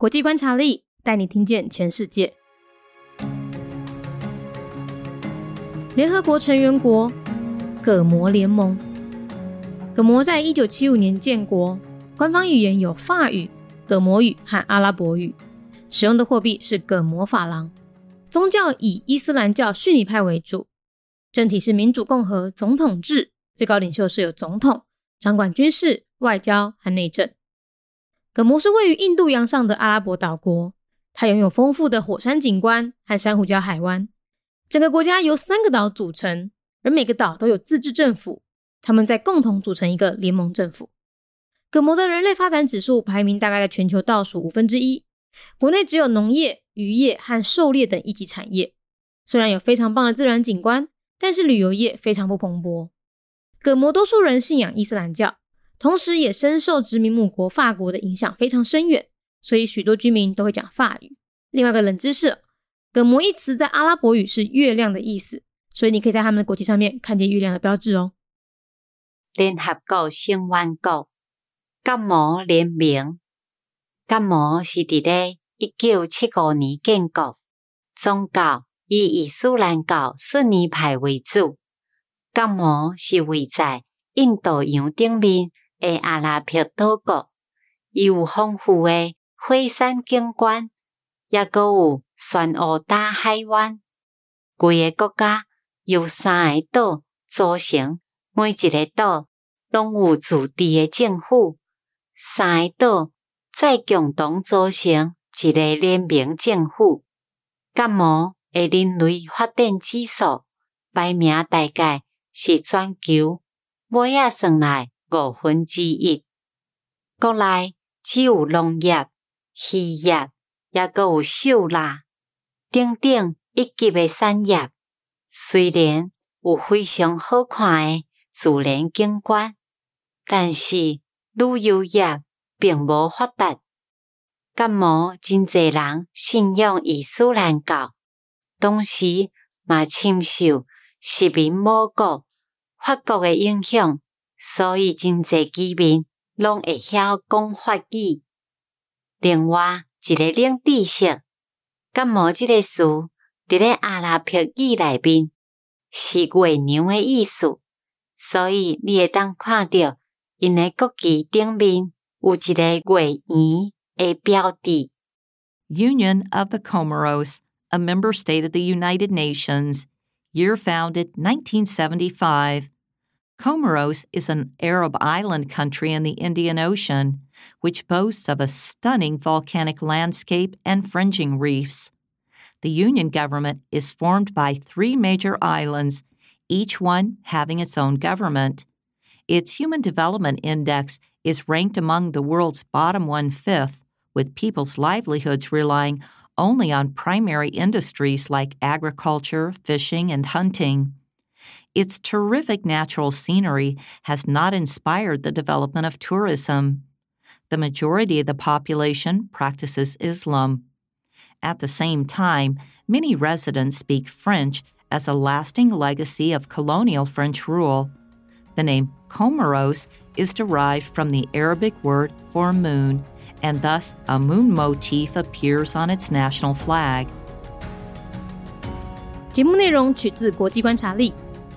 国际观察力带你听见全世界。联合国成员国葛摩联盟，葛摩在一九七五年建国，官方语言有法语、葛摩语和阿拉伯语，使用的货币是葛摩法郎，宗教以伊斯兰教逊尼派为主，政体是民主共和总统制，最高领袖是有总统，掌管军事、外交和内政。葛摩是位于印度洋上的阿拉伯岛国，它拥有丰富的火山景观和珊瑚礁海湾。整个国家由三个岛组成，而每个岛都有自治政府，他们在共同组成一个联盟政府。葛摩的人类发展指数排名大概在全球倒数五分之一，国内只有农业、渔业和狩猎等一级产业。虽然有非常棒的自然景观，但是旅游业非常不蓬勃。葛摩多数人信仰伊斯兰教。同时，也深受殖民母国法国的影响，非常深远，所以许多居民都会讲法语。另外一个冷知识，葛摩一词在阿拉伯语是月亮的意思，所以你可以在他们的国旗上面看见月亮的标志哦。联合国成员国葛摩联名，葛摩是伫咧一九七五年建国，宗教以伊斯兰教逊尼派为主。葛摩是位在印度洋顶面。诶，阿拉伯岛国，伊有丰富诶火山景观，也阁有玄武大海湾。规个国家由三个岛组成，每一个岛拢有自治诶政府。三个岛再共同组成一个联名政府。葛摩诶人类发展指数排名大概是全球尾仔算来。五分之一，国内只有农业、渔业，也阁有狩腊等等一级的产业。虽然有非常好看的自然景观，但是旅游业并无发达。感冒真侪人信仰伊斯兰教，同时嘛深受殖民母国法国的影响。所以真侪居民拢会晓讲法语。另外一个冷知识，感冒即个词伫咧阿拉伯语内面是月娘的意思，所以你会当看到因诶国旗顶面有一个月圆诶标志。Union of the Comoros, a member state of the United Nations, year founded 1975. Comoros is an Arab island country in the Indian Ocean, which boasts of a stunning volcanic landscape and fringing reefs. The Union government is formed by three major islands, each one having its own government. Its Human Development Index is ranked among the world's bottom one fifth, with people's livelihoods relying only on primary industries like agriculture, fishing, and hunting. Its terrific natural scenery has not inspired the development of tourism. The majority of the population practices Islam. At the same time, many residents speak French as a lasting legacy of colonial French rule. The name Comoros is derived from the Arabic word for moon, and thus a moon motif appears on its national flag. 节目内容取自国际观察力。